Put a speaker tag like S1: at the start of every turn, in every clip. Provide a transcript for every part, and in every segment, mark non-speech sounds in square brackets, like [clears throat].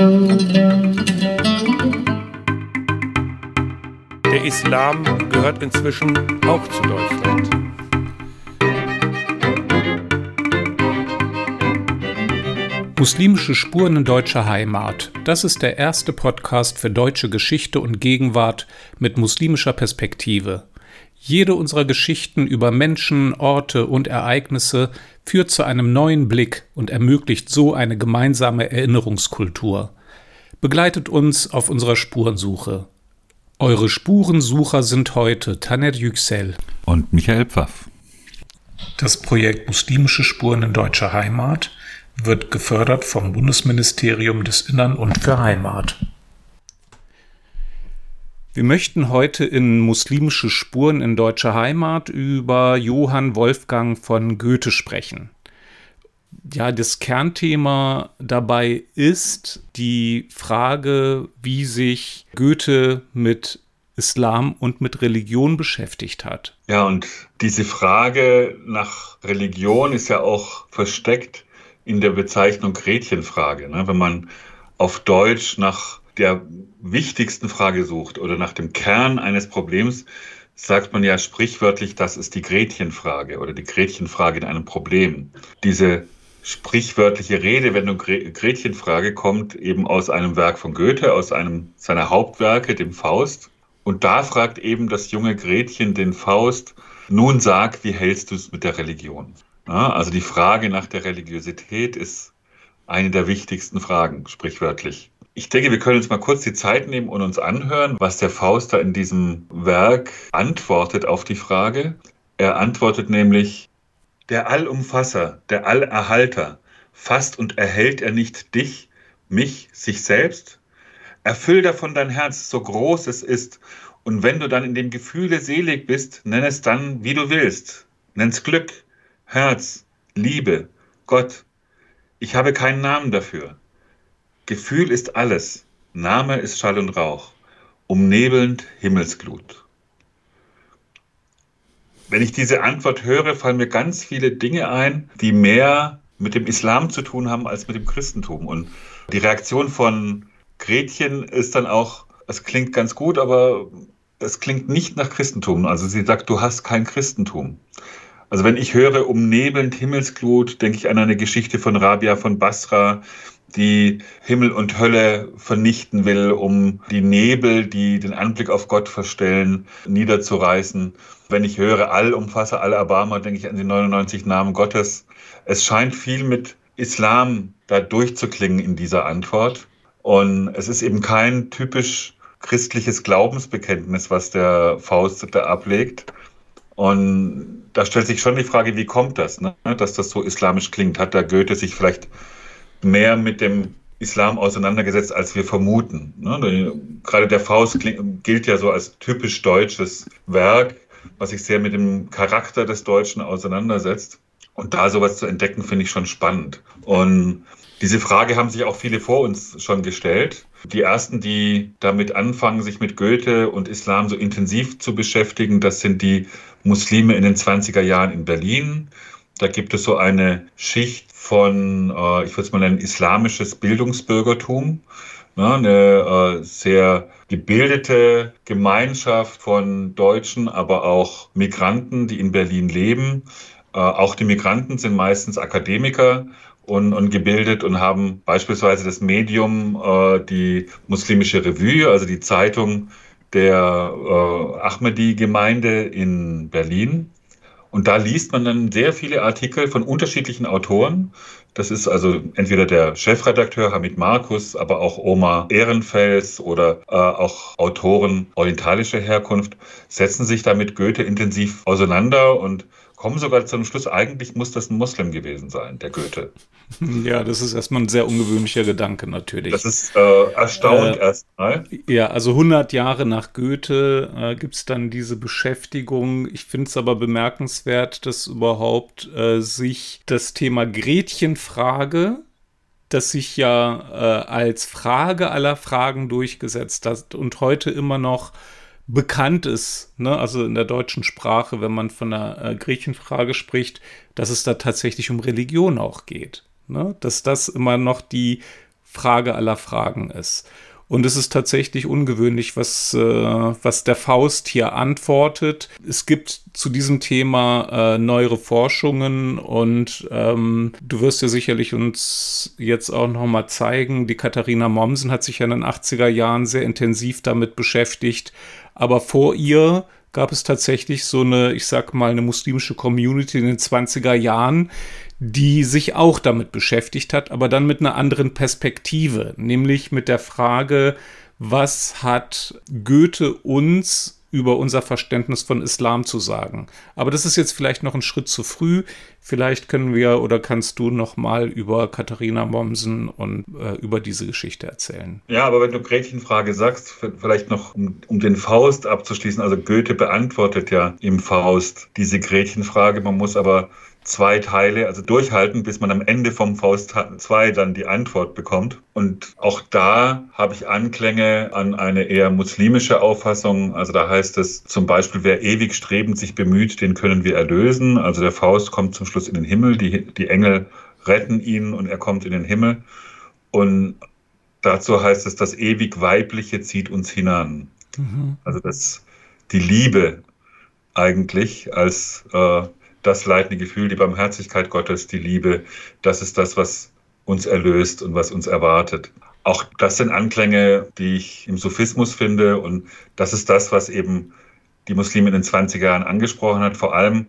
S1: Der Islam gehört inzwischen auch zu Deutschland. Muslimische Spuren in deutscher Heimat. Das ist der erste Podcast für deutsche Geschichte und Gegenwart mit muslimischer Perspektive. Jede unserer Geschichten über Menschen, Orte und Ereignisse führt zu einem neuen Blick und ermöglicht so eine gemeinsame Erinnerungskultur. Begleitet uns auf unserer Spurensuche. Eure Spurensucher sind heute Taner Yüksel
S2: und Michael Pfaff.
S1: Das Projekt Muslimische Spuren in deutscher Heimat wird gefördert vom Bundesministerium des Innern und für Heimat. Wir möchten heute in Muslimische Spuren in deutscher Heimat über Johann Wolfgang von Goethe sprechen. Ja, das Kernthema dabei ist die Frage, wie sich Goethe mit Islam und mit Religion beschäftigt hat.
S2: Ja, und diese Frage nach Religion ist ja auch versteckt in der Bezeichnung Gretchenfrage. Ne? Wenn man auf Deutsch nach der wichtigsten Frage sucht oder nach dem Kern eines Problems, sagt man ja sprichwörtlich, das ist die Gretchenfrage oder die Gretchenfrage in einem Problem. Diese sprichwörtliche Redewendung Gretchenfrage kommt eben aus einem Werk von Goethe, aus einem seiner Hauptwerke, dem Faust. Und da fragt eben das junge Gretchen den Faust, nun sag, wie hältst du es mit der Religion? Ja, also die Frage nach der Religiosität ist eine der wichtigsten Fragen, sprichwörtlich. Ich denke, wir können uns mal kurz die Zeit nehmen und uns anhören, was der Faust da in diesem Werk antwortet auf die Frage. Er antwortet nämlich, der Allumfasser, der Allerhalter, fasst und erhält er nicht dich, mich, sich selbst? Erfüll davon dein Herz, so groß es ist, und wenn du dann in dem Gefühle selig bist, nenn es dann, wie du willst. Nenn's Glück, Herz, Liebe, Gott. Ich habe keinen Namen dafür. Gefühl ist alles, Name ist Schall und Rauch, umnebelnd Himmelsglut. Wenn ich diese Antwort höre, fallen mir ganz viele Dinge ein, die mehr mit dem Islam zu tun haben als mit dem Christentum. Und die Reaktion von Gretchen ist dann auch, es klingt ganz gut, aber es klingt nicht nach Christentum. Also sie sagt, du hast kein Christentum. Also wenn ich höre umnebelnd Himmelsglut, denke ich an eine Geschichte von Rabia von Basra, die Himmel und Hölle vernichten will, um die Nebel, die den Anblick auf Gott verstellen, niederzureißen. Wenn ich höre Allumfasser, Al-Abama, denke ich an die 99 Namen Gottes. Es scheint viel mit Islam da durchzuklingen in dieser Antwort. Und es ist eben kein typisch christliches Glaubensbekenntnis, was der Faust da ablegt, und da stellt sich schon die Frage, wie kommt das, ne? dass das so islamisch klingt? Hat da Goethe sich vielleicht mehr mit dem Islam auseinandergesetzt, als wir vermuten? Ne? Gerade der Faust gilt ja so als typisch deutsches Werk, was sich sehr mit dem Charakter des Deutschen auseinandersetzt. Und da sowas zu entdecken, finde ich schon spannend. Und diese Frage haben sich auch viele vor uns schon gestellt. Die ersten, die damit anfangen, sich mit Goethe und Islam so intensiv zu beschäftigen, das sind die Muslime in den 20er Jahren in Berlin. Da gibt es so eine Schicht von, äh, ich würde es mal nennen, islamisches Bildungsbürgertum. Ne, eine äh, sehr gebildete Gemeinschaft von Deutschen, aber auch Migranten, die in Berlin leben. Äh, auch die Migranten sind meistens Akademiker und, und gebildet und haben beispielsweise das Medium, äh, die muslimische Revue, also die Zeitung der äh, Ahmadi-Gemeinde in Berlin. Und da liest man dann sehr viele Artikel von unterschiedlichen Autoren. Das ist also entweder der Chefredakteur Hamid Markus, aber auch Omar Ehrenfels oder äh, auch Autoren orientalischer Herkunft setzen sich da mit Goethe intensiv auseinander und kommen sogar zum Schluss, eigentlich muss das ein Muslim gewesen sein, der Goethe. [laughs]
S1: Ja, das ist erstmal ein sehr ungewöhnlicher Gedanke natürlich.
S2: Das ist äh, erstaunlich äh, erstmal.
S1: Ja, also 100 Jahre nach Goethe äh, gibt es dann diese Beschäftigung. Ich finde es aber bemerkenswert, dass überhaupt äh, sich das Thema Gretchenfrage, das sich ja äh, als Frage aller Fragen durchgesetzt hat und heute immer noch bekannt ist, ne? also in der deutschen Sprache, wenn man von der äh, Griechenfrage spricht, dass es da tatsächlich um Religion auch geht. Ne? Dass das immer noch die Frage aller Fragen ist. Und es ist tatsächlich ungewöhnlich, was, äh, was der Faust hier antwortet. Es gibt zu diesem Thema äh, neuere Forschungen und ähm, du wirst ja sicherlich uns jetzt auch noch mal zeigen, die Katharina Mommsen hat sich ja in den 80er Jahren sehr intensiv damit beschäftigt, aber vor ihr gab es tatsächlich so eine, ich sag mal, eine muslimische Community in den 20er Jahren, die sich auch damit beschäftigt hat, aber dann mit einer anderen Perspektive, nämlich mit der Frage, was hat Goethe uns über unser Verständnis von Islam zu sagen. Aber das ist jetzt vielleicht noch ein Schritt zu früh. Vielleicht können wir oder kannst du noch mal über Katharina Mommsen und äh, über diese Geschichte erzählen.
S2: Ja, aber wenn du Gretchenfrage sagst, vielleicht noch um, um, den Faust abzuschließen. Also Goethe beantwortet ja im Faust diese Gretchenfrage. Man muss aber zwei Teile, also durchhalten, bis man am Ende vom Faust 2 dann die Antwort bekommt. Und auch da habe ich Anklänge an eine eher muslimische Auffassung. Also da heißt es zum Beispiel, wer ewig strebend sich bemüht, den können wir erlösen. Also der Faust kommt zum Schluss in den Himmel, die, die Engel retten ihn und er kommt in den Himmel. Und dazu heißt es, das ewig Weibliche zieht uns hinan. Mhm. Also das, die Liebe eigentlich als äh, das leitende Gefühl, die Barmherzigkeit Gottes, die Liebe, das ist das, was uns erlöst und was uns erwartet. Auch das sind Anklänge, die ich im Sufismus finde und das ist das, was eben die Muslime in den 20er Jahren angesprochen hat. Vor allem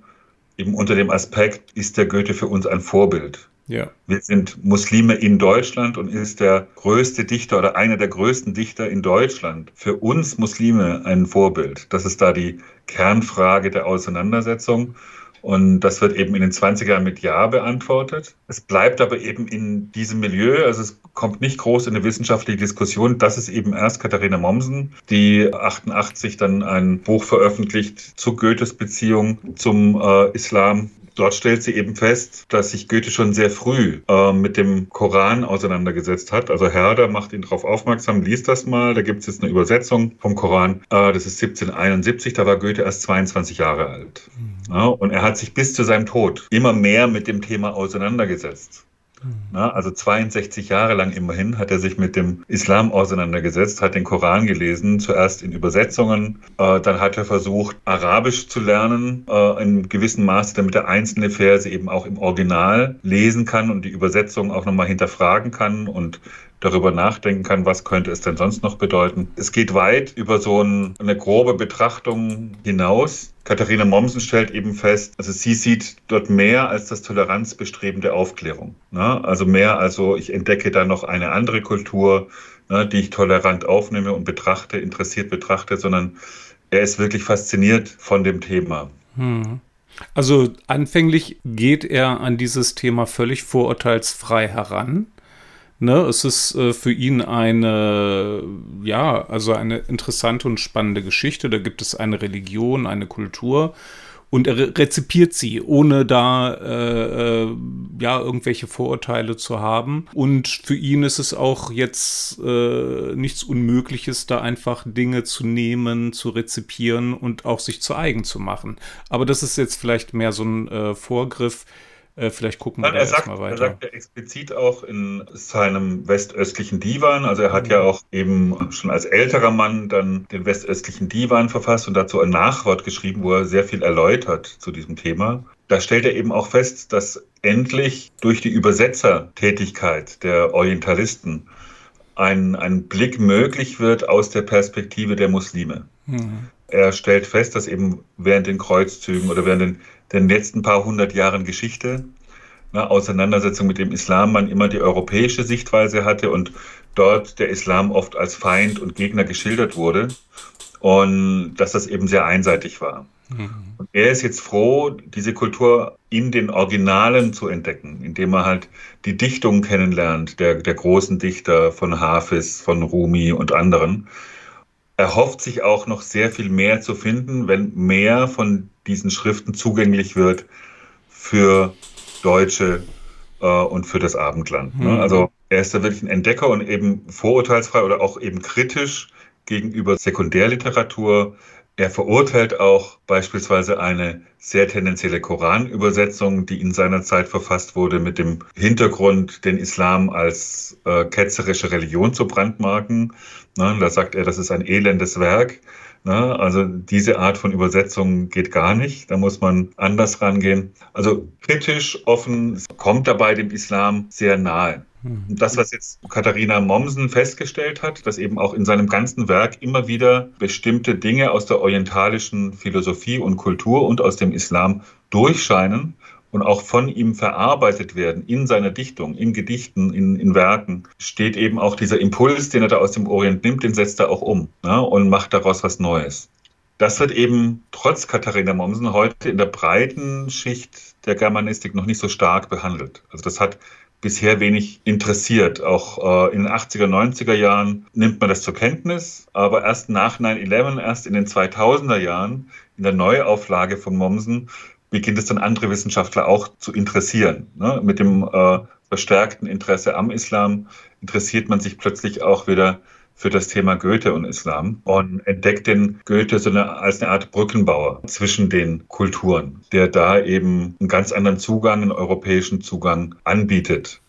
S2: eben unter dem Aspekt, ist der Goethe für uns ein Vorbild. Ja. Wir sind Muslime in Deutschland und ist der größte Dichter oder einer der größten Dichter in Deutschland für uns Muslime ein Vorbild. Das ist da die Kernfrage der Auseinandersetzung. Und das wird eben in den 20er Jahren mit Ja beantwortet. Es bleibt aber eben in diesem Milieu, also es kommt nicht groß in eine wissenschaftliche Diskussion. Das ist eben erst Katharina Mommsen, die 88 dann ein Buch veröffentlicht zu Goethes Beziehung zum äh, Islam Dort stellt sie eben fest, dass sich Goethe schon sehr früh äh, mit dem Koran auseinandergesetzt hat. Also Herder macht ihn darauf aufmerksam, liest das mal. Da gibt es jetzt eine Übersetzung vom Koran. Äh, das ist 1771, da war Goethe erst 22 Jahre alt. Mhm. Ja, und er hat sich bis zu seinem Tod immer mehr mit dem Thema auseinandergesetzt. Na, also 62 Jahre lang immerhin hat er sich mit dem Islam auseinandergesetzt, hat den Koran gelesen, zuerst in Übersetzungen, äh, dann hat er versucht, Arabisch zu lernen, äh, in gewissem Maße, damit er einzelne Verse eben auch im Original lesen kann und die Übersetzung auch nochmal hinterfragen kann und darüber nachdenken kann, was könnte es denn sonst noch bedeuten. Es geht weit über so ein, eine grobe Betrachtung hinaus. Katharina Mommsen stellt eben fest, also sie sieht dort mehr als das Toleranzbestreben der Aufklärung. Ne? Also mehr, also ich entdecke da noch eine andere Kultur, ne, die ich tolerant aufnehme und betrachte, interessiert betrachte, sondern er ist wirklich fasziniert von dem Thema. Hm.
S1: Also anfänglich geht er an dieses Thema völlig vorurteilsfrei heran. Ne, es ist äh, für ihn eine, ja, also eine interessante und spannende Geschichte. Da gibt es eine Religion, eine Kultur und er rezipiert sie, ohne da äh, äh, ja irgendwelche Vorurteile zu haben. Und für ihn ist es auch jetzt äh, nichts Unmögliches, da einfach Dinge zu nehmen, zu rezipieren und auch sich zu eigen zu machen. Aber das ist jetzt vielleicht mehr so ein äh, Vorgriff äh, vielleicht gucken wir Nein, da erstmal weiter. Er sagt
S2: ja explizit auch in seinem westöstlichen Divan, also er hat mhm. ja auch eben schon als älterer Mann dann den westöstlichen Divan verfasst und dazu ein Nachwort geschrieben, wo er sehr viel erläutert zu diesem Thema. Da stellt er eben auch fest, dass endlich durch die Übersetzertätigkeit der Orientalisten ein, ein Blick möglich wird aus der Perspektive der Muslime. Mhm. Er stellt fest, dass eben während den Kreuzzügen oder während den den letzten paar hundert Jahren Geschichte, ne, Auseinandersetzung mit dem Islam, man immer die europäische Sichtweise hatte und dort der Islam oft als Feind und Gegner geschildert wurde und dass das eben sehr einseitig war. Mhm. Und er ist jetzt froh, diese Kultur in den Originalen zu entdecken, indem er halt die Dichtung kennenlernt, der, der großen Dichter von Hafiz, von Rumi und anderen. Er hofft sich auch noch sehr viel mehr zu finden, wenn mehr von diesen Schriften zugänglich wird für Deutsche äh, und für das Abendland. Ne? Mhm. Also er ist da wirklich ein Entdecker und eben vorurteilsfrei oder auch eben kritisch gegenüber Sekundärliteratur Er verurteilt auch beispielsweise eine sehr tendenzielle Koranübersetzung, die in seiner Zeit verfasst wurde, mit dem Hintergrund, den Islam als äh, ketzerische Religion zu brandmarken. Ne, da sagt er, das ist ein elendes Werk. Ne, also diese Art von Übersetzung geht gar nicht. Da muss man anders rangehen. Also kritisch, offen, kommt dabei dem Islam sehr nahe. Hm. Das, was jetzt Katharina Mommsen festgestellt hat, dass eben auch in seinem ganzen Werk immer wieder bestimmte Dinge aus der orientalischen Philosophie und Kultur und aus dem Islam durchscheinen und auch von ihm verarbeitet werden in seiner Dichtung, in Gedichten, in, in Werken, steht eben auch dieser Impuls, den er da aus dem Orient nimmt, den setzt er auch um ne, und macht daraus was Neues. Das wird eben trotz Katharina Mommsen heute in der breiten Schicht der Germanistik noch nicht so stark behandelt. Also das hat bisher wenig interessiert. Auch äh, in den 80er, 90er Jahren nimmt man das zur Kenntnis, aber erst nach 9-11, erst in den 2000er Jahren, in der Neuauflage von Mommsen, beginnt es dann andere Wissenschaftler auch zu interessieren. Ne? Mit dem äh, verstärkten Interesse am Islam interessiert man sich plötzlich auch wieder für das Thema Goethe und Islam und entdeckt den Goethe so eine, als eine Art Brückenbauer zwischen den Kulturen, der da eben einen ganz anderen Zugang, einen europäischen Zugang anbietet.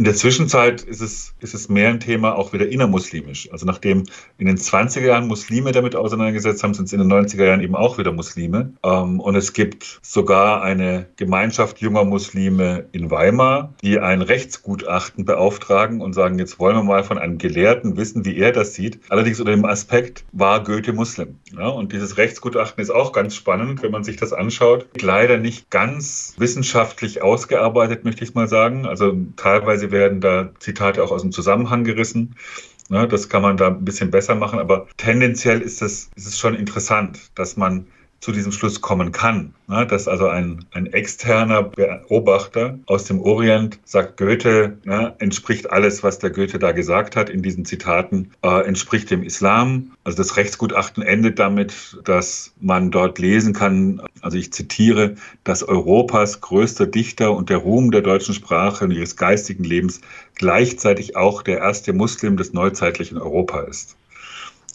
S2: In der Zwischenzeit ist es, ist es mehr ein Thema auch wieder innermuslimisch. Also nachdem in den 20er Jahren Muslime damit auseinandergesetzt haben, sind es in den 90er Jahren eben auch wieder Muslime. Ähm, und es gibt sogar eine Gemeinschaft junger Muslime in Weimar, die ein Rechtsgutachten beauftragen und sagen, jetzt wollen wir mal von einem Gelehrten wissen, wie er das sieht. Allerdings unter dem Aspekt, war Goethe Muslim? Ja, und dieses Rechtsgutachten ist auch ganz spannend, wenn man sich das anschaut. Leider nicht ganz wissenschaftlich ausgearbeitet, möchte ich mal sagen. Also teilweise werden da Zitate auch aus dem Zusammenhang gerissen. Ne, das kann man da ein bisschen besser machen, aber tendenziell ist es, ist es schon interessant, dass man zu diesem Schluss kommen kann. Ne? Dass also ein, ein externer Beobachter aus dem Orient sagt, Goethe ne, entspricht alles, was der Goethe da gesagt hat in diesen Zitaten, äh, entspricht dem Islam. Also das Rechtsgutachten endet damit, dass man dort lesen kann, also ich zitiere, dass Europas größter Dichter und der Ruhm der deutschen Sprache und ihres geistigen Lebens gleichzeitig auch der erste Muslim des neuzeitlichen Europa ist.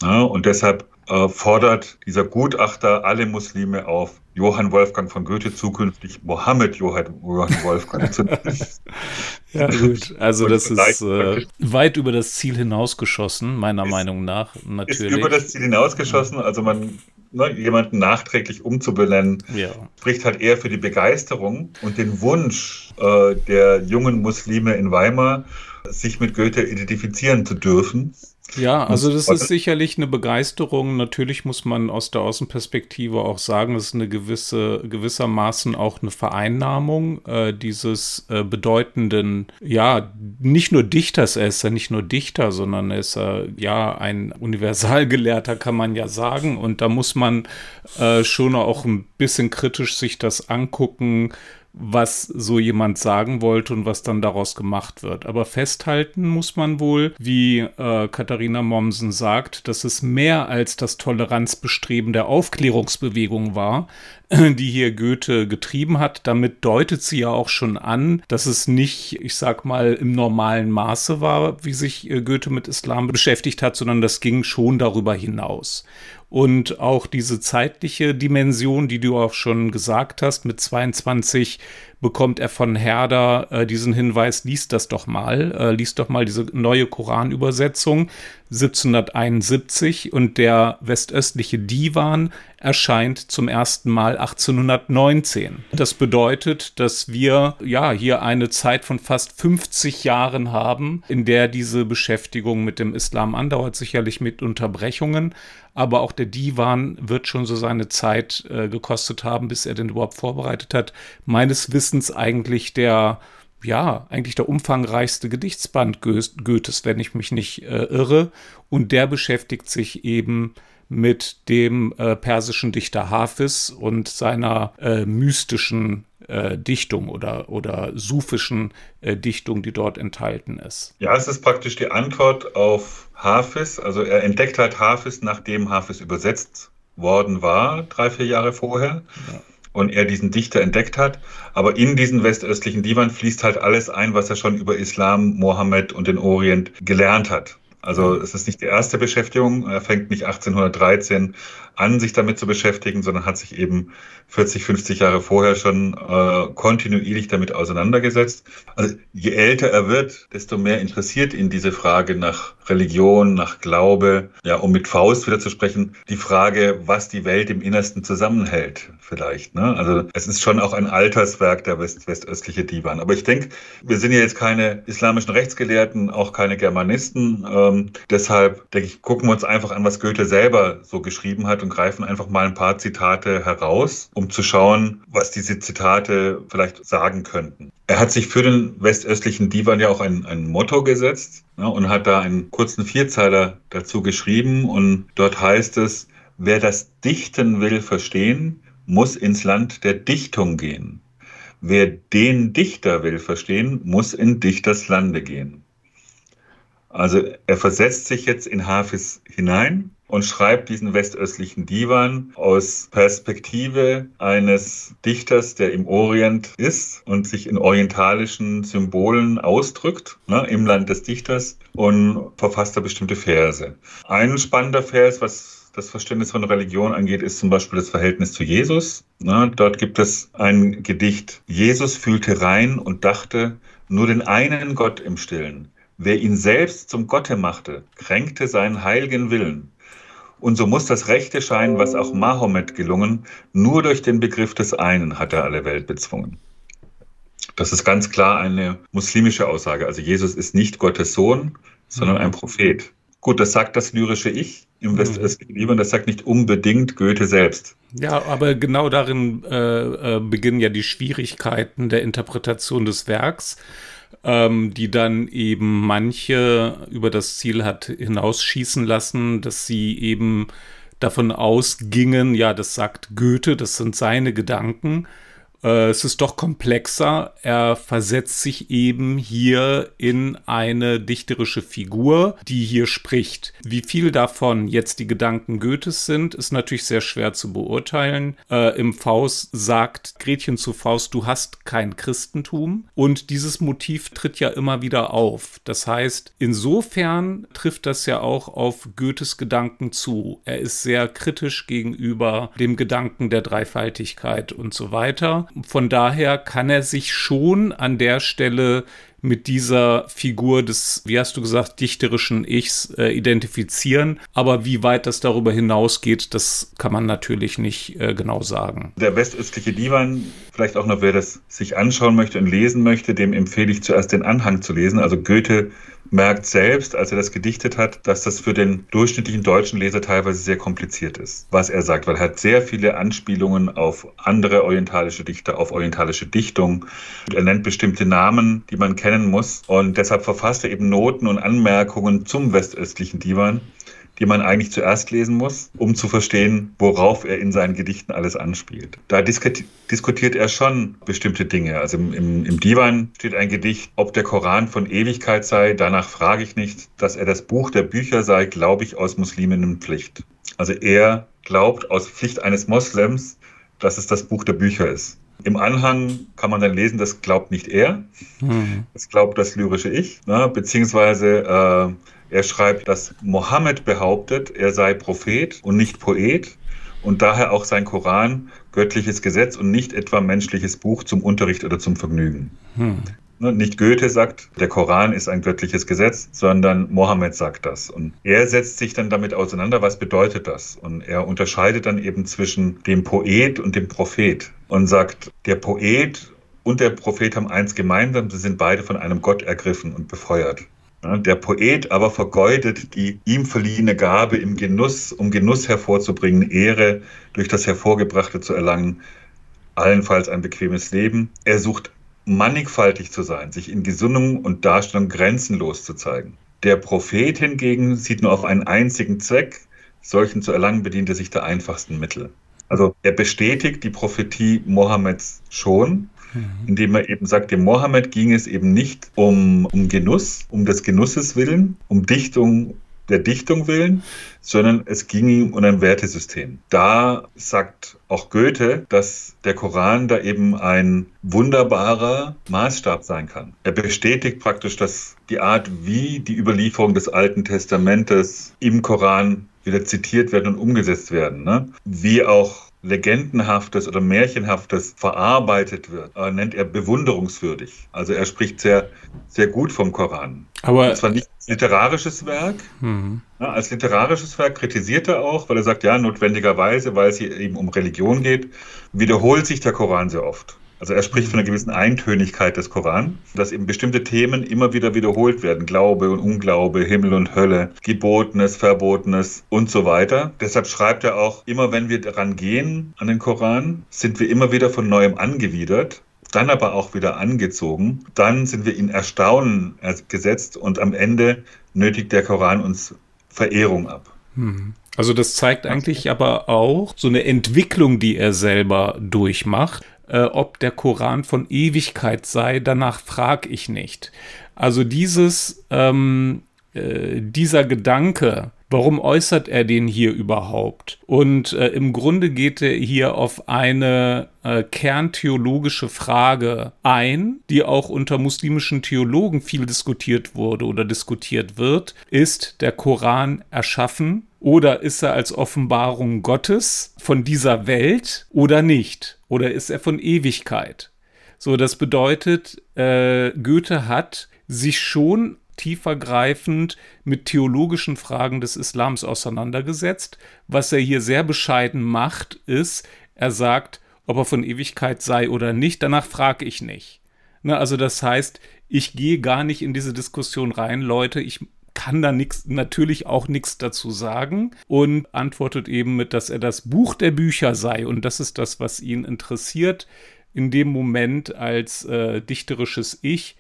S2: Ja, und deshalb äh, fordert dieser Gutachter alle Muslime auf, Johann Wolfgang von Goethe zukünftig Mohammed Johann, Wolfgang zu [laughs] nennen.
S1: ja, gut. Also, das ist äh, weit über das Ziel hinausgeschossen, meiner ist, Meinung nach. Natürlich.
S2: Ist über das Ziel hinausgeschossen. Also, man ne, jemanden nachträglich umzubenennen, ja. spricht halt eher für die Begeisterung und den Wunsch äh, der jungen Muslime in Weimar, sich mit Goethe identifizieren zu dürfen.
S1: Ja, also das ist sicherlich eine Begeisterung. Natürlich muss man aus der Außenperspektive auch sagen, es ist eine gewisse, gewissermaßen auch eine Vereinnahmung äh, dieses äh, bedeutenden, ja, nicht nur Dichters, er ist ja nicht nur Dichter, sondern er ist äh, ja ein Universalgelehrter, kann man ja sagen. Und da muss man äh, schon auch ein bisschen kritisch sich das angucken, was so jemand sagen wollte und was dann daraus gemacht wird. Aber festhalten muss man wohl, wie äh, Katharina Mommsen sagt, dass es mehr als das Toleranzbestreben der Aufklärungsbewegung war, [clears throat] die hier Goethe getrieben hat. Damit deutet sie ja auch schon an, dass es nicht, ich sag mal, im normalen Maße war, wie sich äh, Goethe mit Islam beschäftigt hat, sondern das ging schon darüber hinaus. Und auch diese zeitliche Dimension, die du auch schon gesagt hast, mit 22 bekommt er von Herder äh, diesen Hinweis, liest das doch mal, äh, liest doch mal diese neue Koranübersetzung 1771 und der westöstliche Divan erscheint zum ersten Mal 1819. Das bedeutet, dass wir ja hier eine Zeit von fast 50 Jahren haben, in der diese Beschäftigung mit dem Islam andauert, sicherlich mit Unterbrechungen, aber auch der Divan wird schon so seine Zeit äh, gekostet haben, bis er den überhaupt vorbereitet hat. Meines Wissens eigentlich der ja, eigentlich der umfangreichste Gedichtsband Goethes, wenn ich mich nicht äh, irre. Und der beschäftigt sich eben mit dem äh, persischen Dichter Hafiz und seiner äh, mystischen äh, Dichtung oder, oder sufischen äh, Dichtung, die dort enthalten ist.
S2: Ja, es ist praktisch die Antwort auf Hafiz. Also er entdeckt halt Hafiz, nachdem Hafiz übersetzt worden war, drei, vier Jahre vorher. Ja und er diesen Dichter entdeckt hat. Aber in diesen westöstlichen Divan fließt halt alles ein, was er schon über Islam, Mohammed und den Orient gelernt hat. Also es ist nicht die erste Beschäftigung. Er fängt nicht 1813 an, sich damit zu beschäftigen, sondern hat sich eben 40, 50 Jahre vorher schon äh, kontinuierlich damit auseinandergesetzt. Also je älter er wird, desto mehr interessiert ihn diese Frage nach Religion, nach Glaube. Ja, um mit Faust wieder zu sprechen, die Frage, was die Welt im Innersten zusammenhält, vielleicht. Ne? Also es ist schon auch ein Alterswerk der West westöstliche Divan. Aber ich denke, wir sind ja jetzt keine islamischen Rechtsgelehrten, auch keine Germanisten. Ähm, deshalb denke ich, gucken wir uns einfach an, was Goethe selber so geschrieben hat und greifen einfach mal ein paar Zitate heraus, um zu schauen, was diese Zitate vielleicht sagen könnten. Er hat sich für den westöstlichen Divan ja auch ein, ein Motto gesetzt ja, und hat da einen kurzen Vierzeiler dazu geschrieben. Und dort heißt es, wer das Dichten will verstehen, muss ins Land der Dichtung gehen. Wer den Dichter will verstehen, muss in Dichters Lande gehen. Also er versetzt sich jetzt in Hafis hinein und schreibt diesen westöstlichen Divan aus Perspektive eines Dichters, der im Orient ist und sich in orientalischen Symbolen ausdrückt, ne, im Land des Dichters und verfasst da bestimmte Verse. Ein spannender Vers, was das Verständnis von Religion angeht, ist zum Beispiel das Verhältnis zu Jesus. Ne, dort gibt es ein Gedicht. Jesus fühlte rein und dachte, nur den einen Gott im Stillen. Wer ihn selbst zum Gotte machte, kränkte seinen heiligen Willen. Und so muss das Rechte scheinen, was auch Mahomet gelungen, nur durch den Begriff des einen hat er alle Welt bezwungen. Das ist ganz klar eine muslimische Aussage. Also Jesus ist nicht Gottes Sohn, sondern ein Prophet. Gut, das sagt das lyrische Ich im mhm. westöstlichen Liban, das sagt nicht unbedingt Goethe selbst.
S1: Ja, aber genau darin äh, äh, beginnen ja die Schwierigkeiten der Interpretation des Werks ähm, die dann eben manche über das Ziel hat hinausschießen lassen, dass sie eben davon ausgingen, ja, das sagt Goethe, das sind seine Gedanken, es ist doch komplexer. Er versetzt sich eben hier in eine dichterische Figur, die hier spricht. Wie viel davon jetzt die Gedanken Goethes sind, ist natürlich sehr schwer zu beurteilen. Äh, Im Faust sagt Gretchen zu Faust, du hast kein Christentum. Und dieses Motiv tritt ja immer wieder auf. Das heißt, insofern trifft das ja auch auf Goethes Gedanken zu. Er ist sehr kritisch gegenüber dem Gedanken der Dreifaltigkeit und so weiter. Von daher kann er sich schon an der Stelle mit dieser Figur des, wie hast du gesagt, dichterischen Ichs äh, identifizieren. Aber wie weit das darüber hinausgeht, das kann man natürlich nicht äh, genau sagen.
S2: Der westöstliche Divan, vielleicht auch noch, wer das sich anschauen möchte und lesen möchte, dem empfehle ich zuerst den Anhang zu lesen. Also Goethe merkt selbst, als er das gedichtet hat, dass das für den durchschnittlichen deutschen Leser teilweise sehr kompliziert ist, was er sagt, weil er hat sehr viele Anspielungen auf andere orientalische Dichter, auf orientalische Dichtung. Er nennt bestimmte Namen, die man kennen muss und deshalb verfasst er eben Noten und Anmerkungen zum westöstlichen Divan die man eigentlich zuerst lesen muss, um zu verstehen, worauf er in seinen Gedichten alles anspielt. Da diskutiert er schon bestimmte Dinge. Also im, im, im Divan steht ein Gedicht, ob der Koran von Ewigkeit sei, danach frage ich nicht. Dass er das Buch der Bücher sei, glaube ich aus Musliminnenpflicht. Also er glaubt aus Pflicht eines Moslems, dass es das Buch der Bücher ist. Im Anhang kann man dann lesen, das glaubt nicht er, mhm. das glaubt das lyrische Ich, ne? beziehungsweise äh, er schreibt, dass Mohammed behauptet, er sei Prophet und nicht Poet und daher auch sein Koran göttliches Gesetz und nicht etwa menschliches Buch zum Unterricht oder zum Vergnügen. Hm. Ne, nicht Goethe sagt, der Koran ist ein göttliches Gesetz, sondern Mohammed sagt das. Und er setzt sich dann damit auseinander, was bedeutet das? Und er unterscheidet dann eben zwischen dem Poet und dem Prophet und sagt, der Poet und der Prophet haben eins gemeinsam, sie sind beide von einem Gott ergriffen und befeuert. Der Poet aber vergeudet die ihm verliehene Gabe im Genuss, um Genuss hervorzubringen, Ehre durch das Hervorgebrachte zu erlangen, allenfalls ein bequemes Leben. Er sucht mannigfaltig zu sein, sich in Gesinnung und Darstellung grenzenlos zu zeigen. Der Prophet hingegen sieht nur auf einen einzigen Zweck, solchen zu erlangen bedient er sich der einfachsten Mittel. Also er bestätigt die Prophetie Mohammeds schon, mhm. indem er eben sagt, dem Mohammed ging es eben nicht um, um Genuss, um des Genusses willen, um Dichtung der Dichtung willen, sondern es ging ihm um ein Wertesystem. Da sagt auch Goethe, dass der Koran da eben ein wunderbarer Maßstab sein kann. Er bestätigt praktisch, dass die Art, wie die Überlieferung des Alten Testamentes im Koran wieder zitiert werden und umgesetzt werden. Ne? Wie auch Legendenhaftes oder Märchenhaftes verarbeitet wird, äh, nennt er bewunderungswürdig. Also er spricht sehr, sehr gut vom Koran. Aber und zwar nicht als literarisches Werk. Mhm. Ja, als literarisches Werk kritisiert er auch, weil er sagt, ja, notwendigerweise, weil es hier eben um Religion geht, wiederholt sich der Koran sehr oft. Also er spricht von einer gewissen Eintönigkeit des Koran, dass eben bestimmte Themen immer wieder wiederholt werden. Glaube und Unglaube, Himmel und Hölle, Gebotenes, Verbotenes und so weiter. Deshalb schreibt er auch, immer wenn wir daran gehen, an den Koran, sind wir immer wieder von neuem angewidert dann aber auch wieder angezogen. Dann sind wir in Erstaunen gesetzt und am Ende nötigt der Koran uns Verehrung ab.
S1: Hm. Also das zeigt eigentlich aber auch so eine Entwicklung, die er selber durchmacht äh, ob der Koran von Ewigkeit sei, danach frage ich nicht. Also dieses, ähm, äh, dieser Gedanke, Warum äußert er den hier überhaupt? Und äh, im Grunde geht er hier auf eine äh, kerntheologische Frage ein, die auch unter muslimischen Theologen viel diskutiert wurde oder diskutiert wird. Ist der Koran erschaffen oder ist er als Offenbarung Gottes von dieser Welt oder nicht? Oder ist er von Ewigkeit? So, das bedeutet, äh, Goethe hat sich schon tiefergreifend mit theologischen Fragen des Islams auseinandergesetzt. Was er hier sehr bescheiden macht, ist, er sagt, ob er von Ewigkeit sei oder nicht, danach frage ich nicht. Ne, also das heißt, ich gehe gar nicht in diese Diskussion rein, Leute, ich kann da nix, natürlich auch nichts dazu sagen und antwortet eben mit, dass er das Buch der Bücher sei und das ist das, was ihn interessiert in dem Moment als äh, dichterisches Ich,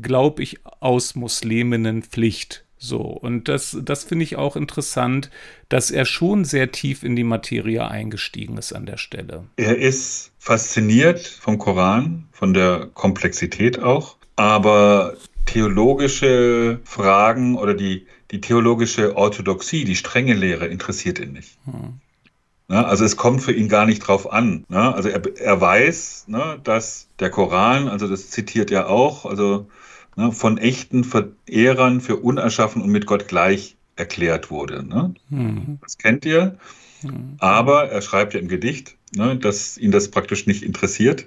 S1: glaube ich, aus Musliminnen Pflicht. So, und das, das finde ich auch interessant, dass er schon sehr tief in die Materie eingestiegen ist an der Stelle.
S2: Er ist fasziniert vom Koran, von der Komplexität auch, aber theologische Fragen oder die, die theologische Orthodoxie, die strenge Lehre interessiert ihn nicht. Hm. Ja, also es kommt für ihn gar nicht drauf an. Ne? Also er, er weiß, ne, dass der Koran, also das zitiert er auch, also ne, von echten Verehrern für unerschaffen und mit Gott gleich erklärt wurde. Ne? Mhm. Das kennt ihr. Mhm. Aber er schreibt ja im Gedicht, ne, dass ihn das praktisch nicht interessiert.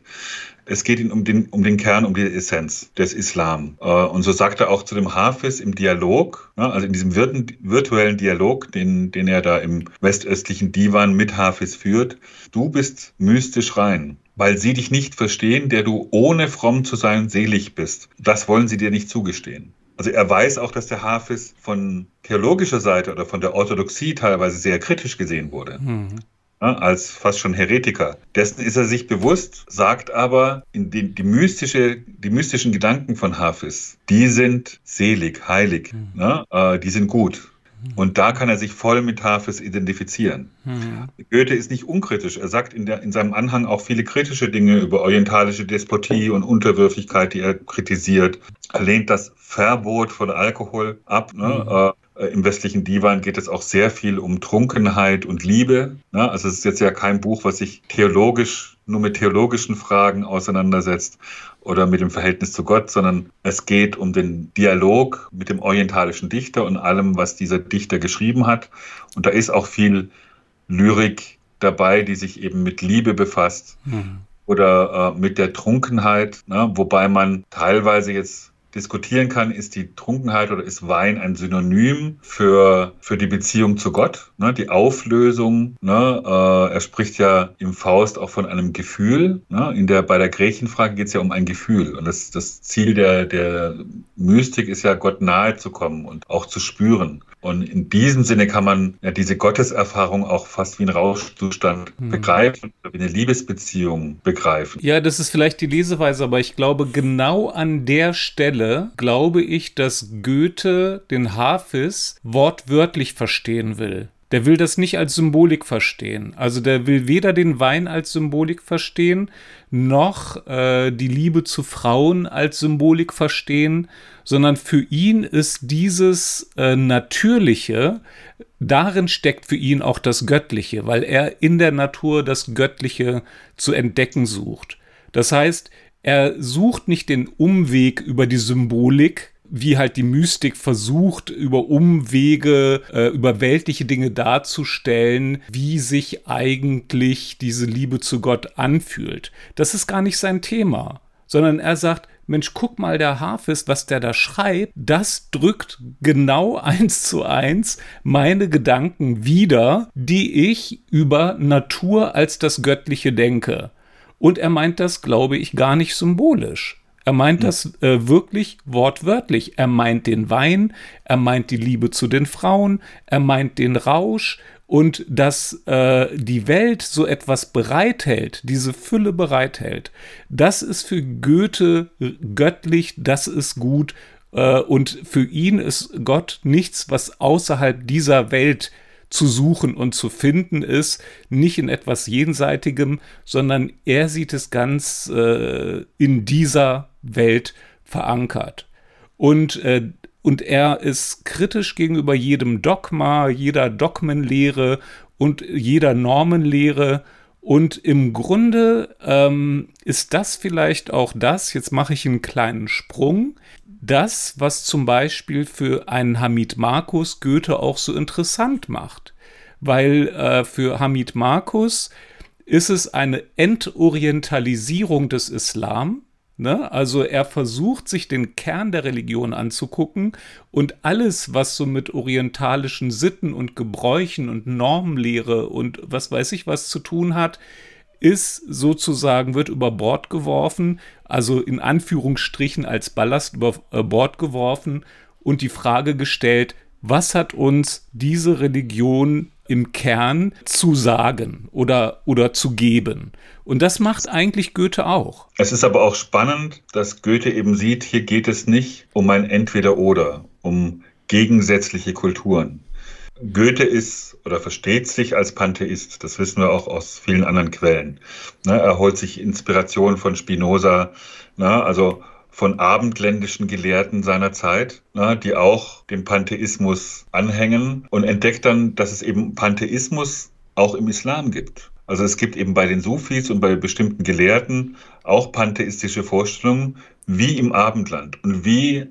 S2: Es geht ihm um den, um den Kern, um die Essenz des Islam. Äh, und so sagt er auch zu dem Hafiz im Dialog, ne, also in diesem virtuellen Dialog, den, den er da im westöstlichen Divan mit Hafiz führt, du bist mystisch rein weil sie dich nicht verstehen, der du ohne fromm zu sein selig bist. Das wollen sie dir nicht zugestehen. Also er weiß auch, dass der Hafiz von theologischer Seite oder von der Orthodoxie teilweise sehr kritisch gesehen wurde. Mhm. Ja, als fast schon Heretiker. Dessen ist er sich bewusst, sagt aber, in die, die, mystische, die mystischen Gedanken von Hafiz, die sind selig, heilig, mhm. ja, äh, die sind gut. Und da kann er sich voll mit Hafes identifizieren. Mhm. Goethe ist nicht unkritisch. Er sagt in, der, in seinem Anhang auch viele kritische Dinge über orientalische Despotie und Unterwürfigkeit, die er kritisiert. Er lehnt das Verbot von Alkohol ab. Ne? Mhm. Äh, Im westlichen Divan geht es auch sehr viel um Trunkenheit und Liebe. Ne? Also es ist jetzt ja kein Buch, was sich theologisch nur mit theologischen Fragen auseinandersetzt oder mit dem Verhältnis zu Gott, sondern es geht um den Dialog mit dem orientalischen Dichter und allem, was dieser Dichter geschrieben hat. Und da ist auch viel Lyrik dabei, die sich eben mit Liebe befasst mhm. oder äh, mit der Trunkenheit, ne? wobei man teilweise jetzt diskutieren kann, ist die Trunkenheit oder ist Wein ein Synonym für, für die Beziehung zu Gott, ne, die Auflösung. Ne, äh, er spricht ja im Faust auch von einem Gefühl. Ne, in der, bei der Gretchenfrage geht es ja um ein Gefühl. Und das, das Ziel der, der Mystik ist ja, Gott nahe zu kommen und auch zu spüren. Und in diesem Sinne kann man ja diese Gotteserfahrung auch fast wie ein Rauschzustand hm. begreifen, wie eine Liebesbeziehung begreifen.
S1: Ja, das ist vielleicht die Leseweise, aber ich glaube, genau an der Stelle glaube ich, dass Goethe den Hafiz wortwörtlich verstehen will. Der will das nicht als Symbolik verstehen. Also der will weder den Wein als Symbolik verstehen, noch äh, die Liebe zu Frauen als Symbolik verstehen, sondern für ihn ist dieses äh, Natürliche, darin steckt für ihn auch das Göttliche, weil er in der Natur das Göttliche zu entdecken sucht. Das heißt, er sucht nicht den Umweg über die Symbolik, wie halt die Mystik versucht, über Umwege, äh, über weltliche Dinge darzustellen, wie sich eigentlich diese Liebe zu Gott anfühlt. Das ist gar nicht sein Thema, sondern er sagt, Mensch, guck mal, der Hafist, was der da schreibt, das drückt genau [laughs] eins zu eins meine Gedanken wieder, die ich über Natur als das Göttliche denke. Und er meint das, glaube ich, gar nicht symbolisch. Er meint das äh, wirklich wortwörtlich. Er meint den Wein, er meint die Liebe zu den Frauen, er meint den Rausch und dass äh, die Welt so etwas bereithält, diese Fülle bereithält. Das ist für Goethe göttlich, das ist gut äh, und für ihn ist Gott nichts, was außerhalb dieser Welt zu suchen und zu finden ist, nicht in etwas Jenseitigem, sondern er sieht es ganz äh, in dieser Welt verankert. Und, äh, und er ist kritisch gegenüber jedem Dogma, jeder Dogmenlehre und jeder Normenlehre. Und im Grunde ähm, ist das vielleicht auch das, jetzt mache ich einen kleinen Sprung, das, was zum Beispiel für einen Hamid Markus Goethe auch so interessant macht. Weil äh, für Hamid Markus ist es eine Entorientalisierung des Islam. Ne? Also er versucht sich den Kern der Religion anzugucken und alles, was so mit orientalischen Sitten und Gebräuchen und Normenlehre und was weiß ich was zu tun hat, ist sozusagen, wird über Bord geworfen, also in Anführungsstrichen als Ballast über äh, Bord geworfen und die Frage gestellt, was hat uns diese Religion im Kern zu sagen oder, oder zu geben. Und das macht eigentlich Goethe auch.
S2: Es ist aber auch spannend, dass Goethe eben sieht, hier geht es nicht um ein Entweder-Oder, um gegensätzliche Kulturen. Goethe ist oder versteht sich als Pantheist. Das wissen wir auch aus vielen anderen Quellen. Ne, er holt sich Inspiration von Spinoza, ne, also von abendländischen Gelehrten seiner Zeit, ne, die auch dem Pantheismus anhängen und entdeckt dann, dass es eben Pantheismus auch im Islam gibt. Also es gibt eben bei den Sufis und bei bestimmten Gelehrten auch pantheistische Vorstellungen, wie im Abendland und wie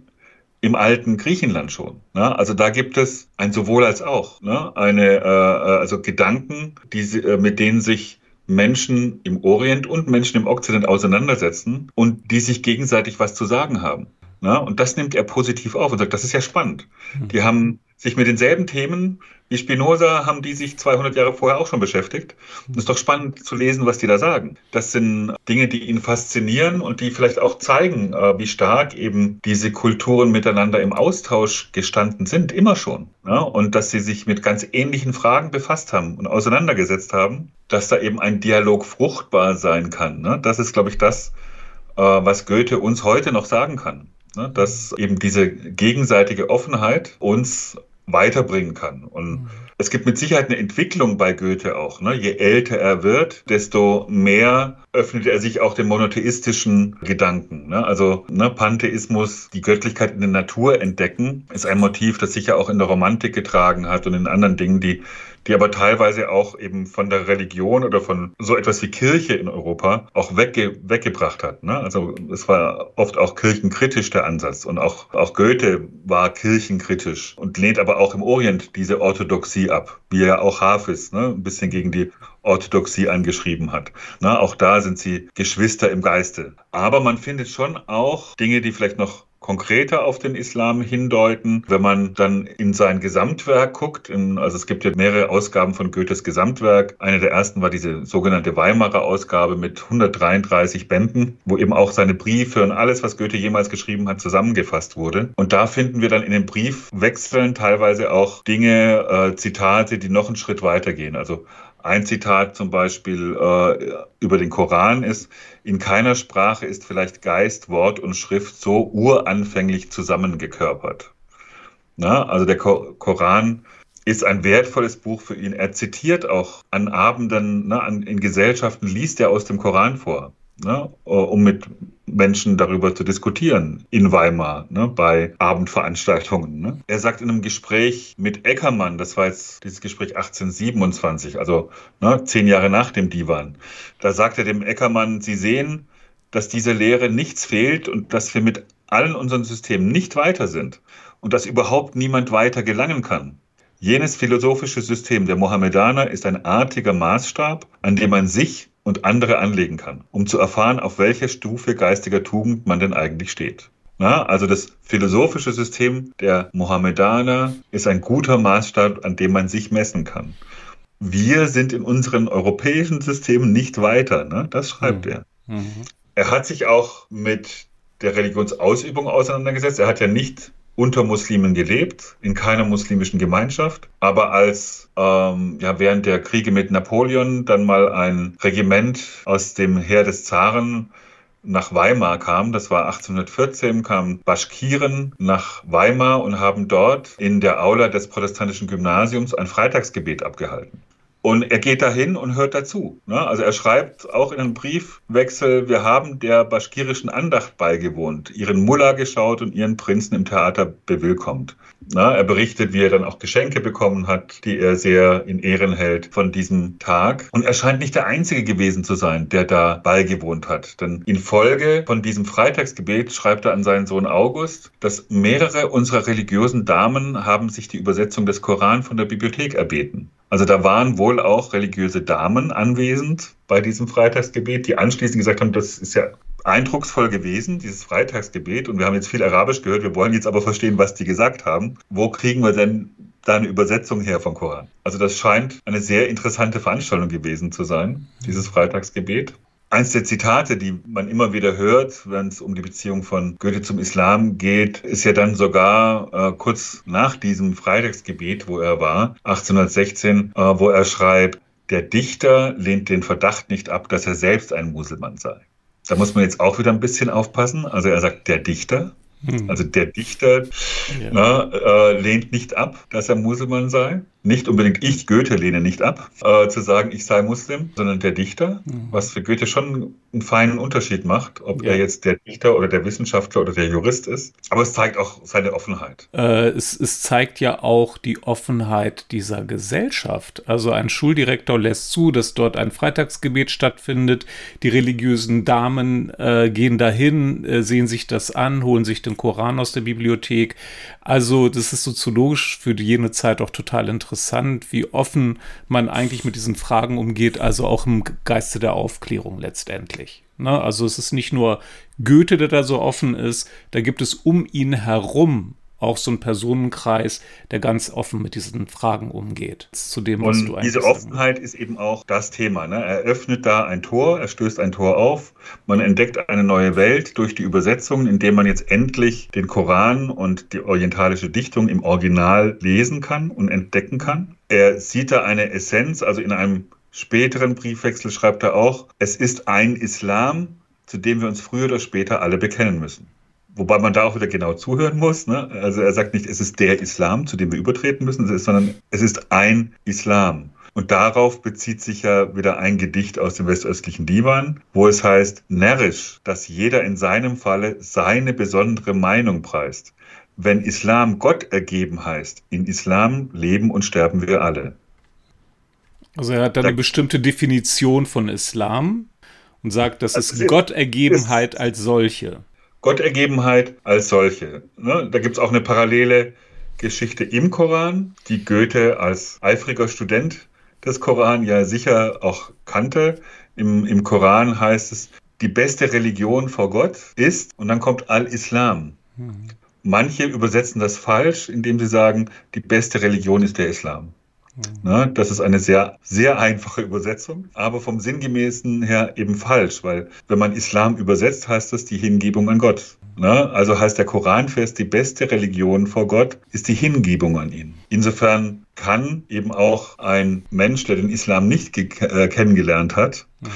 S2: im alten Griechenland schon. Ne? Also da gibt es ein sowohl als auch, ne? eine, äh, äh also Gedanken, die, äh, mit denen sich Menschen im Orient und Menschen im Okzident auseinandersetzen und die sich gegenseitig was zu sagen haben. Ne? Und das nimmt er positiv auf und sagt, das ist ja spannend. Hm. Die haben sich mit denselben Themen wie Spinoza haben die sich 200 Jahre vorher auch schon beschäftigt. Und es ist doch spannend zu lesen, was die da sagen. Das sind Dinge, die ihn faszinieren und die vielleicht auch zeigen, äh, wie stark eben diese Kulturen miteinander im Austausch gestanden sind, immer schon. Und dass sie sich mit ganz ähnlichen Fragen befasst haben und auseinandergesetzt haben, dass da eben ein Dialog fruchtbar sein kann. Ne? Das ist, glaube ich, das, äh, was Goethe uns heute noch sagen kann. Ne? Dass eben diese gegenseitige Offenheit uns weiterbringen kann. Und mhm. es gibt mit Sicherheit eine Entwicklung bei Goethe auch. Ne? Je älter er wird, desto mehr öffnet er sich auch den monotheistischen Gedanken. Ne? Also ne, Pantheismus, die Göttlichkeit in der Natur entdecken, ist ein Motiv, das sicher auch in der Romantik getragen hat und in anderen Dingen, die die aber teilweise auch eben von der Religion oder von so etwas wie Kirche in Europa auch wegge weggebracht hat. Ne? Also es war oft auch kirchenkritisch der Ansatz und auch, auch Goethe war kirchenkritisch und lehnt aber auch im Orient diese Orthodoxie ab, wie er auch Hafis ne? ein bisschen gegen die Orthodoxie angeschrieben hat. Na, auch da sind sie Geschwister im Geiste. Aber man findet schon auch Dinge, die vielleicht noch konkreter auf den Islam hindeuten. Wenn man dann in sein Gesamtwerk guckt, in, also es gibt ja mehrere Ausgaben von Goethes Gesamtwerk. Eine der ersten war diese sogenannte Weimarer Ausgabe mit 133 Bänden, wo eben auch seine Briefe und alles, was Goethe jemals geschrieben hat, zusammengefasst wurde. Und da finden wir dann in den Briefwechseln teilweise auch Dinge, äh, Zitate, die noch einen Schritt weitergehen. Also ein Zitat zum Beispiel äh, über den Koran ist, in keiner Sprache ist vielleicht Geist, Wort und Schrift so uranfänglich zusammengekörpert. Na, also der Ko Koran ist ein wertvolles Buch für ihn. Er zitiert auch an Abenden, na, an, in Gesellschaften, liest er aus dem Koran vor ne, um mit Menschen darüber zu diskutieren in Weimar ne, bei Abendveranstaltungen. Ne. Er sagt in einem Gespräch mit Eckermann, das war jetzt dieses Gespräch 1827, also ne, zehn Jahre nach dem Divan, da sagt er dem Eckermann, Sie sehen, dass dieser Lehre nichts fehlt und dass wir mit allen unseren Systemen nicht weiter sind und dass überhaupt niemand weiter gelangen kann. Jenes philosophische System der Mohammedaner ist ein artiger Maßstab, an dem man sich und andere anlegen kann, um zu erfahren, auf welcher Stufe geistiger Tugend man denn eigentlich steht. Na, also das philosophische System der Mohammedaner ist ein guter Maßstab, an dem man sich messen kann. Wir sind in unseren europäischen Systemen nicht weiter. Ne? Das schreibt mhm. er. Mhm. Er hat sich auch mit der Religionsausübung auseinandergesetzt. Er hat ja nicht unter Muslimen gelebt, in keiner muslimischen Gemeinschaft, aber als ähm, ja, während der Kriege mit Napoleon dann mal ein Regiment aus dem Heer des Zaren nach Weimar kam, das war 1814, kamen Baschkiren nach Weimar und haben dort in der Aula des protestantischen Gymnasiums ein Freitagsgebet abgehalten. Und er geht dahin und hört dazu. Ne? Also er schreibt auch in einem Briefwechsel, wir haben der baschkirischen Andacht beigewohnt, ihren Mullah geschaut und ihren Prinzen im Theater bewillkommt. Na, er berichtet, wie er dann auch Geschenke bekommen hat, die er sehr in Ehren hält von diesem Tag. Und er scheint nicht der Einzige gewesen zu sein, der da beigewohnt hat. Denn in Folge von diesem Freitagsgebet schreibt er an seinen Sohn August, dass mehrere unserer religiösen Damen haben sich die Übersetzung des Koran von der Bibliothek erbeten. Also da waren wohl auch religiöse Damen anwesend bei diesem Freitagsgebet, die anschließend gesagt haben, das ist ja eindrucksvoll gewesen, dieses Freitagsgebet. Und wir haben jetzt viel Arabisch gehört. Wir wollen jetzt aber verstehen, was die gesagt haben. Wo kriegen wir denn da eine Übersetzung her vom Koran? Also das scheint eine sehr interessante Veranstaltung gewesen zu sein, dieses Freitagsgebet. Eins der Zitate, die man immer wieder hört, wenn es um die Beziehung von Goethe zum Islam geht, ist ja dann sogar äh, kurz nach diesem Freitagsgebet, wo er war, 1816, äh, wo er schreibt, der Dichter lehnt den Verdacht nicht ab, dass er selbst ein Muselmann sei. Da muss man jetzt auch wieder ein bisschen aufpassen. Also er sagt der Dichter, hm. Also der Dichter ja. na, äh, lehnt nicht ab, dass er Muselmann sei. Nicht unbedingt ich, Goethe, lehne nicht ab, äh, zu sagen, ich sei Muslim, sondern der Dichter, mhm. was für Goethe schon einen feinen Unterschied macht, ob ja. er jetzt der Dichter oder der Wissenschaftler oder der Jurist ist. Aber es zeigt auch seine Offenheit.
S1: Äh, es, es zeigt ja auch die Offenheit dieser Gesellschaft. Also ein Schuldirektor lässt zu, dass dort ein Freitagsgebet stattfindet. Die religiösen Damen äh, gehen dahin, äh, sehen sich das an, holen sich den Koran aus der Bibliothek. Also das ist soziologisch für jene Zeit auch total interessant, wie offen man eigentlich mit diesen Fragen umgeht, also auch im Geiste der Aufklärung letztendlich. Ne? Also es ist nicht nur Goethe, der da so offen ist, da gibt es um ihn herum auch so ein Personenkreis, der ganz offen mit diesen Fragen umgeht.
S2: Zu dem, was Und du diese Offenheit ist eben auch das Thema. Ne? Er öffnet da ein Tor, er stößt ein Tor auf, man entdeckt eine neue Welt durch die Übersetzungen, indem man jetzt endlich den Koran und die orientalische Dichtung im Original lesen kann und entdecken kann. Er sieht da eine Essenz, also in einem späteren Briefwechsel schreibt er auch, es ist ein Islam, zu dem wir uns früher oder später alle bekennen müssen. Wobei man da auch wieder genau zuhören muss. Ne? Also er sagt nicht, es ist der Islam, zu dem wir übertreten müssen, sondern es ist ein Islam. Und darauf bezieht sich ja wieder ein Gedicht aus dem westöstlichen Divan, wo es heißt, närrisch, dass jeder in seinem Falle seine besondere Meinung preist. Wenn Islam Gott ergeben heißt, in Islam leben und sterben wir alle.
S1: Also er hat da eine bestimmte Definition von Islam und sagt, das also ist Gottergebenheit als solche.
S2: Gottergebenheit als solche. Ne? Da gibt es auch eine parallele Geschichte im Koran, die Goethe als eifriger Student des Koran ja sicher auch kannte. Im, Im Koran heißt es, die beste Religion vor Gott ist, und dann kommt Al-Islam. Mhm. Manche übersetzen das falsch, indem sie sagen, die beste Religion ist der Islam. Ne, das ist eine sehr, sehr einfache Übersetzung, aber vom Sinngemäßen her eben falsch, weil wenn man Islam übersetzt, heißt das die Hingebung an Gott. Ne? Also heißt der Koranfest, die beste Religion vor Gott ist die Hingebung an ihn. Insofern kann eben auch ein Mensch, der den Islam nicht äh, kennengelernt hat, mhm.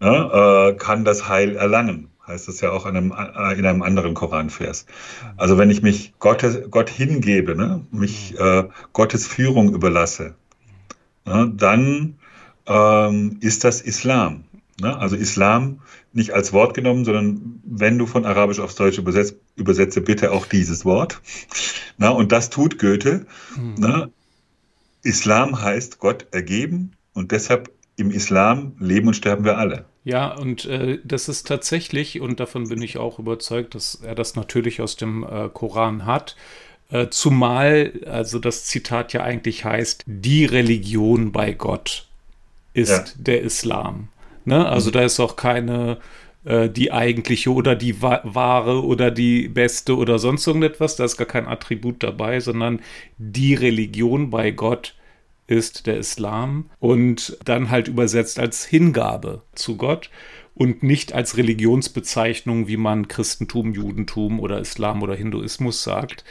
S2: ne, äh, kann das Heil erlangen heißt es ja auch in einem, äh, in einem anderen Koranvers. Also wenn ich mich Gott, Gott hingebe, ne, mich äh, Gottes Führung überlasse, ja, dann ähm, ist das Islam. Ne? Also Islam nicht als Wort genommen, sondern wenn du von Arabisch aufs Deutsche übersetzt, übersetze bitte auch dieses Wort. Na, und das tut Goethe. Mhm. Na, Islam heißt Gott ergeben und deshalb im Islam leben und sterben wir alle.
S1: Ja, und äh, das ist tatsächlich, und davon bin ich auch überzeugt, dass er das natürlich aus dem äh, Koran hat, zumal also das Zitat ja eigentlich heißt, die Religion bei Gott ist ja. der Islam. Ne? Also mhm. da ist auch keine äh, die eigentliche oder die wahre oder die beste oder sonst irgendetwas, da ist gar kein Attribut dabei, sondern die Religion bei Gott ist der Islam und dann halt übersetzt als Hingabe zu Gott und nicht als Religionsbezeichnung, wie man Christentum, Judentum oder Islam oder Hinduismus sagt,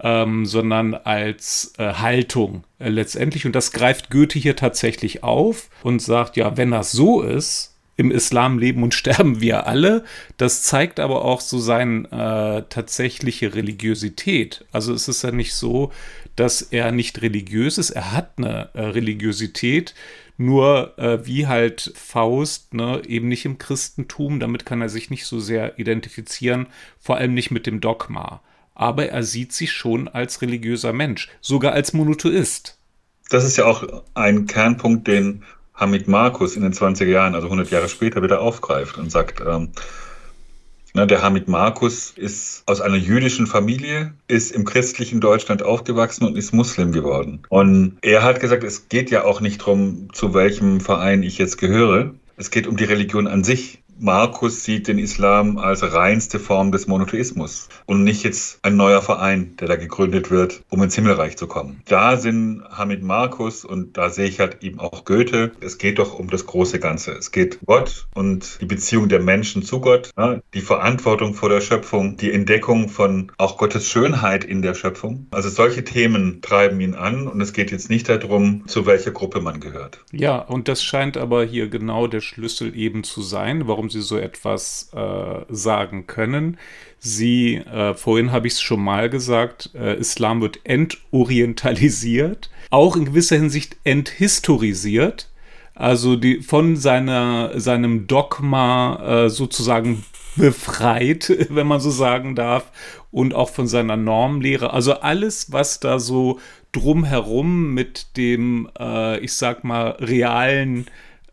S1: ähm, sondern als äh, Haltung äh, letztendlich. Und das greift Goethe hier tatsächlich auf und sagt, ja, wenn das so ist, im Islam leben und [laughs] sterben wir alle. Das zeigt aber auch so seine äh, tatsächliche Religiosität. Also es ist ja nicht so, dass er nicht religiös ist. Er hat eine äh, Religiosität, nur äh, wie halt Faust, ne, eben nicht im Christentum. Damit kann er sich nicht so sehr identifizieren, vor allem nicht mit dem Dogma. Aber er sieht sich schon als religiöser Mensch, sogar als Monotheist.
S2: Das ist ja auch ein Kernpunkt, den Hamid Markus in den 20er Jahren, also 100 Jahre später, wieder aufgreift und sagt, ähm, na, der Hamid Markus ist aus einer jüdischen Familie, ist im christlichen Deutschland aufgewachsen und ist Muslim geworden. Und er hat gesagt, es geht ja auch nicht darum, zu welchem Verein ich jetzt gehöre. Es geht um die Religion an sich. Markus sieht den Islam als reinste Form des Monotheismus und nicht jetzt ein neuer Verein, der da gegründet wird, um ins Himmelreich zu kommen. Da sind Hamid Markus und da sehe ich halt eben auch Goethe. Es geht doch um das große Ganze. Es geht Gott und die Beziehung der Menschen zu Gott, die Verantwortung vor der Schöpfung, die Entdeckung von auch Gottes Schönheit in der Schöpfung. Also solche Themen treiben ihn an und es geht jetzt nicht darum, zu welcher Gruppe man gehört.
S1: Ja, und das scheint aber hier genau der Schlüssel eben zu sein, warum warum sie so etwas äh, sagen können. Sie, äh, vorhin habe ich es schon mal gesagt, äh, Islam wird entorientalisiert, auch in gewisser Hinsicht enthistorisiert. Also die, von seiner, seinem Dogma äh, sozusagen befreit, [laughs] wenn man so sagen darf, und auch von seiner Normlehre. Also alles, was da so drumherum mit dem, äh, ich sag mal, realen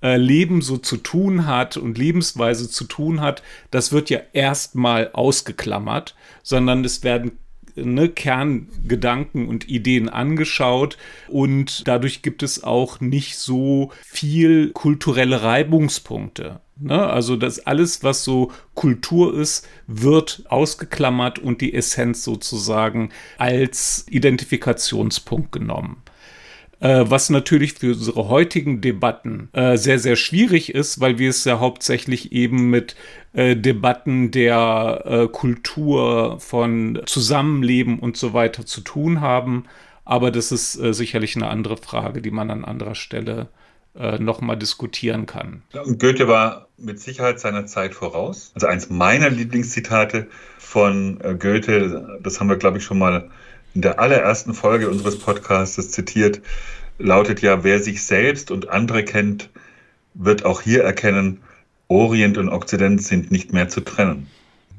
S1: äh, Leben so zu tun hat und Lebensweise zu tun hat, das wird ja erstmal ausgeklammert, sondern es werden ne, Kerngedanken und Ideen angeschaut und dadurch gibt es auch nicht so viel kulturelle Reibungspunkte. Ne? Also das alles, was so Kultur ist, wird ausgeklammert und die Essenz sozusagen als Identifikationspunkt genommen äh, was natürlich für unsere heutigen Debatten äh, sehr, sehr schwierig ist, weil wir es ja hauptsächlich eben mit äh, Debatten der äh, Kultur von Zusammenleben und so weiter zu tun haben. Aber das ist äh, sicherlich eine andere Frage, die man an anderer Stelle äh, nochmal diskutieren kann.
S2: Und Goethe war mit Sicherheit seiner Zeit voraus. Also eins meiner Lieblingszitate von Goethe, das haben wir, glaube ich, schon mal in der allerersten Folge unseres Podcasts zitiert, lautet ja, wer sich selbst und andere kennt, wird auch hier erkennen, Orient und Okzident sind nicht mehr zu trennen.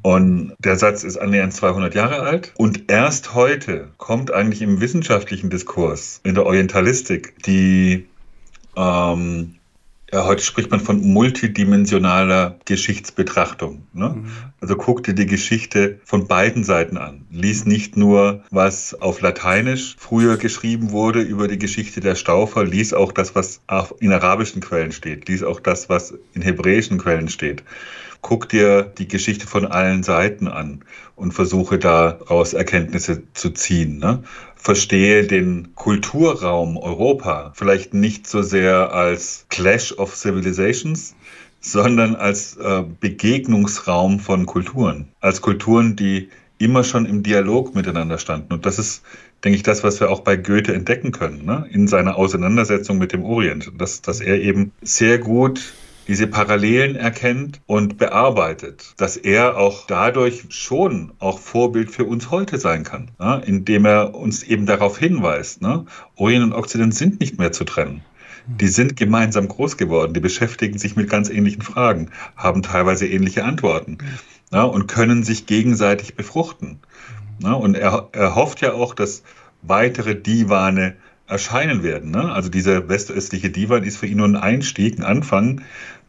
S2: Und der Satz ist annähernd 200 Jahre alt. Und erst heute kommt eigentlich im wissenschaftlichen Diskurs, in der Orientalistik, die ähm, heute spricht man von multidimensionaler Geschichtsbetrachtung. Ne? Mhm. Also guck dir die Geschichte von beiden Seiten an. Lies nicht nur, was auf Lateinisch früher geschrieben wurde über die Geschichte der Staufer, lies auch das, was in arabischen Quellen steht, lies auch das, was in hebräischen Quellen steht guck dir die Geschichte von allen Seiten an und versuche daraus Erkenntnisse zu ziehen. Ne? Verstehe den Kulturraum Europa vielleicht nicht so sehr als Clash of Civilizations, sondern als äh, Begegnungsraum von Kulturen, als Kulturen, die immer schon im Dialog miteinander standen. Und das ist, denke ich, das, was wir auch bei Goethe entdecken können, ne? in seiner Auseinandersetzung mit dem Orient, dass, dass er eben sehr gut diese Parallelen erkennt und bearbeitet, dass er auch dadurch schon auch Vorbild für uns heute sein kann, ne? indem er uns eben darauf hinweist, ne? Orient und Okzident sind nicht mehr zu trennen. Die sind gemeinsam groß geworden, die beschäftigen sich mit ganz ähnlichen Fragen, haben teilweise ähnliche Antworten ne? und können sich gegenseitig befruchten. Ne? Und er, er hofft ja auch, dass weitere Divane erscheinen werden. Ne? Also dieser westöstliche Divan ist für ihn nur ein Einstieg, ein Anfang,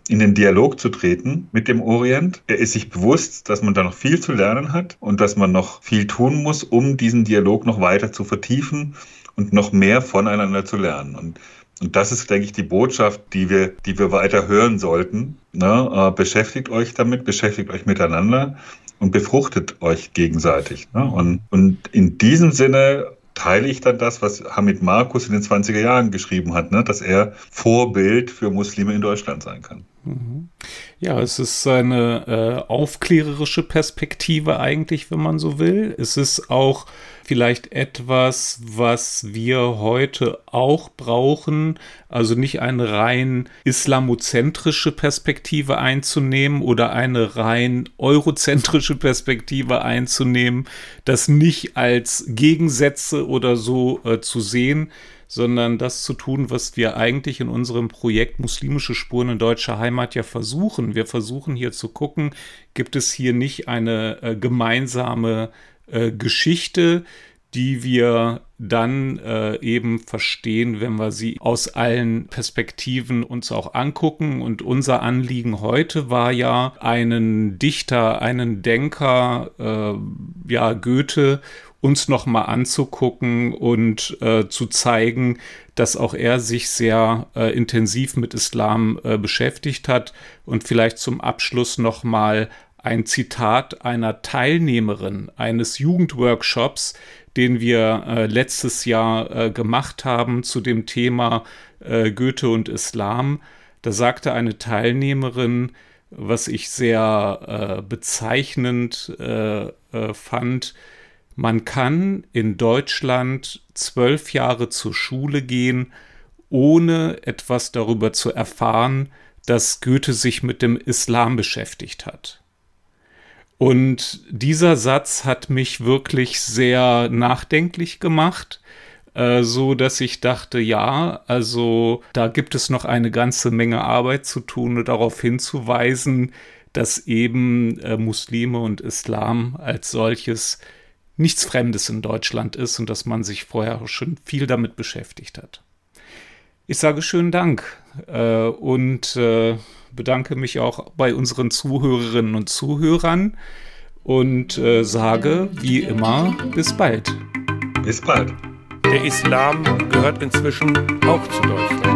S2: in den Dialog zu treten mit dem Orient. Er ist sich bewusst, dass man da noch viel zu lernen hat und dass man noch viel tun muss, um diesen Dialog noch weiter zu vertiefen und noch mehr voneinander zu lernen. Und, und das ist, denke ich, die Botschaft, die wir, die wir weiter hören sollten. Ne? Äh, beschäftigt euch damit, beschäftigt euch miteinander und befruchtet euch gegenseitig. Ne? Und, und in diesem Sinne teile ich dann das, was Hamid Markus in den 20er Jahren geschrieben hat, ne? dass er Vorbild für Muslime in Deutschland sein kann.
S1: Ja, es ist eine äh, aufklärerische Perspektive eigentlich, wenn man so will. Es ist auch vielleicht etwas, was wir heute auch brauchen, also nicht eine rein islamozentrische Perspektive einzunehmen oder eine rein eurozentrische [laughs] Perspektive einzunehmen, das nicht als Gegensätze oder so äh, zu sehen, sondern das zu tun, was wir eigentlich in unserem Projekt Muslimische Spuren in deutscher Heimat ja versuchen. Wir versuchen hier zu gucken, gibt es hier nicht eine äh, gemeinsame äh, Geschichte, die wir dann äh, eben verstehen, wenn wir sie aus allen Perspektiven uns auch angucken. Und unser Anliegen heute war ja, einen Dichter, einen Denker, äh, ja, Goethe, uns nochmal anzugucken und äh, zu zeigen, dass auch er sich sehr äh, intensiv mit Islam äh, beschäftigt hat. Und vielleicht zum Abschluss nochmal ein Zitat einer Teilnehmerin eines Jugendworkshops, den wir äh, letztes Jahr äh, gemacht haben zu dem Thema äh, Goethe und Islam. Da sagte eine Teilnehmerin, was ich sehr bezeichnend fand, man kann in Deutschland zwölf Jahre zur Schule gehen, ohne etwas darüber zu erfahren, dass Goethe sich mit dem Islam beschäftigt hat. Und dieser Satz hat mich wirklich sehr nachdenklich gemacht, äh, so dass ich dachte, ja, also da gibt es noch eine ganze Menge Arbeit zu tun und darauf hinzuweisen, dass eben äh, Muslime und Islam als solches nichts Fremdes in Deutschland ist und dass man sich vorher schon viel damit beschäftigt hat. Ich sage schönen Dank äh, und äh, bedanke mich auch bei unseren Zuhörerinnen und Zuhörern und äh, sage wie immer bis bald.
S2: Bis bald.
S3: Der Islam gehört inzwischen auch zu Deutschland.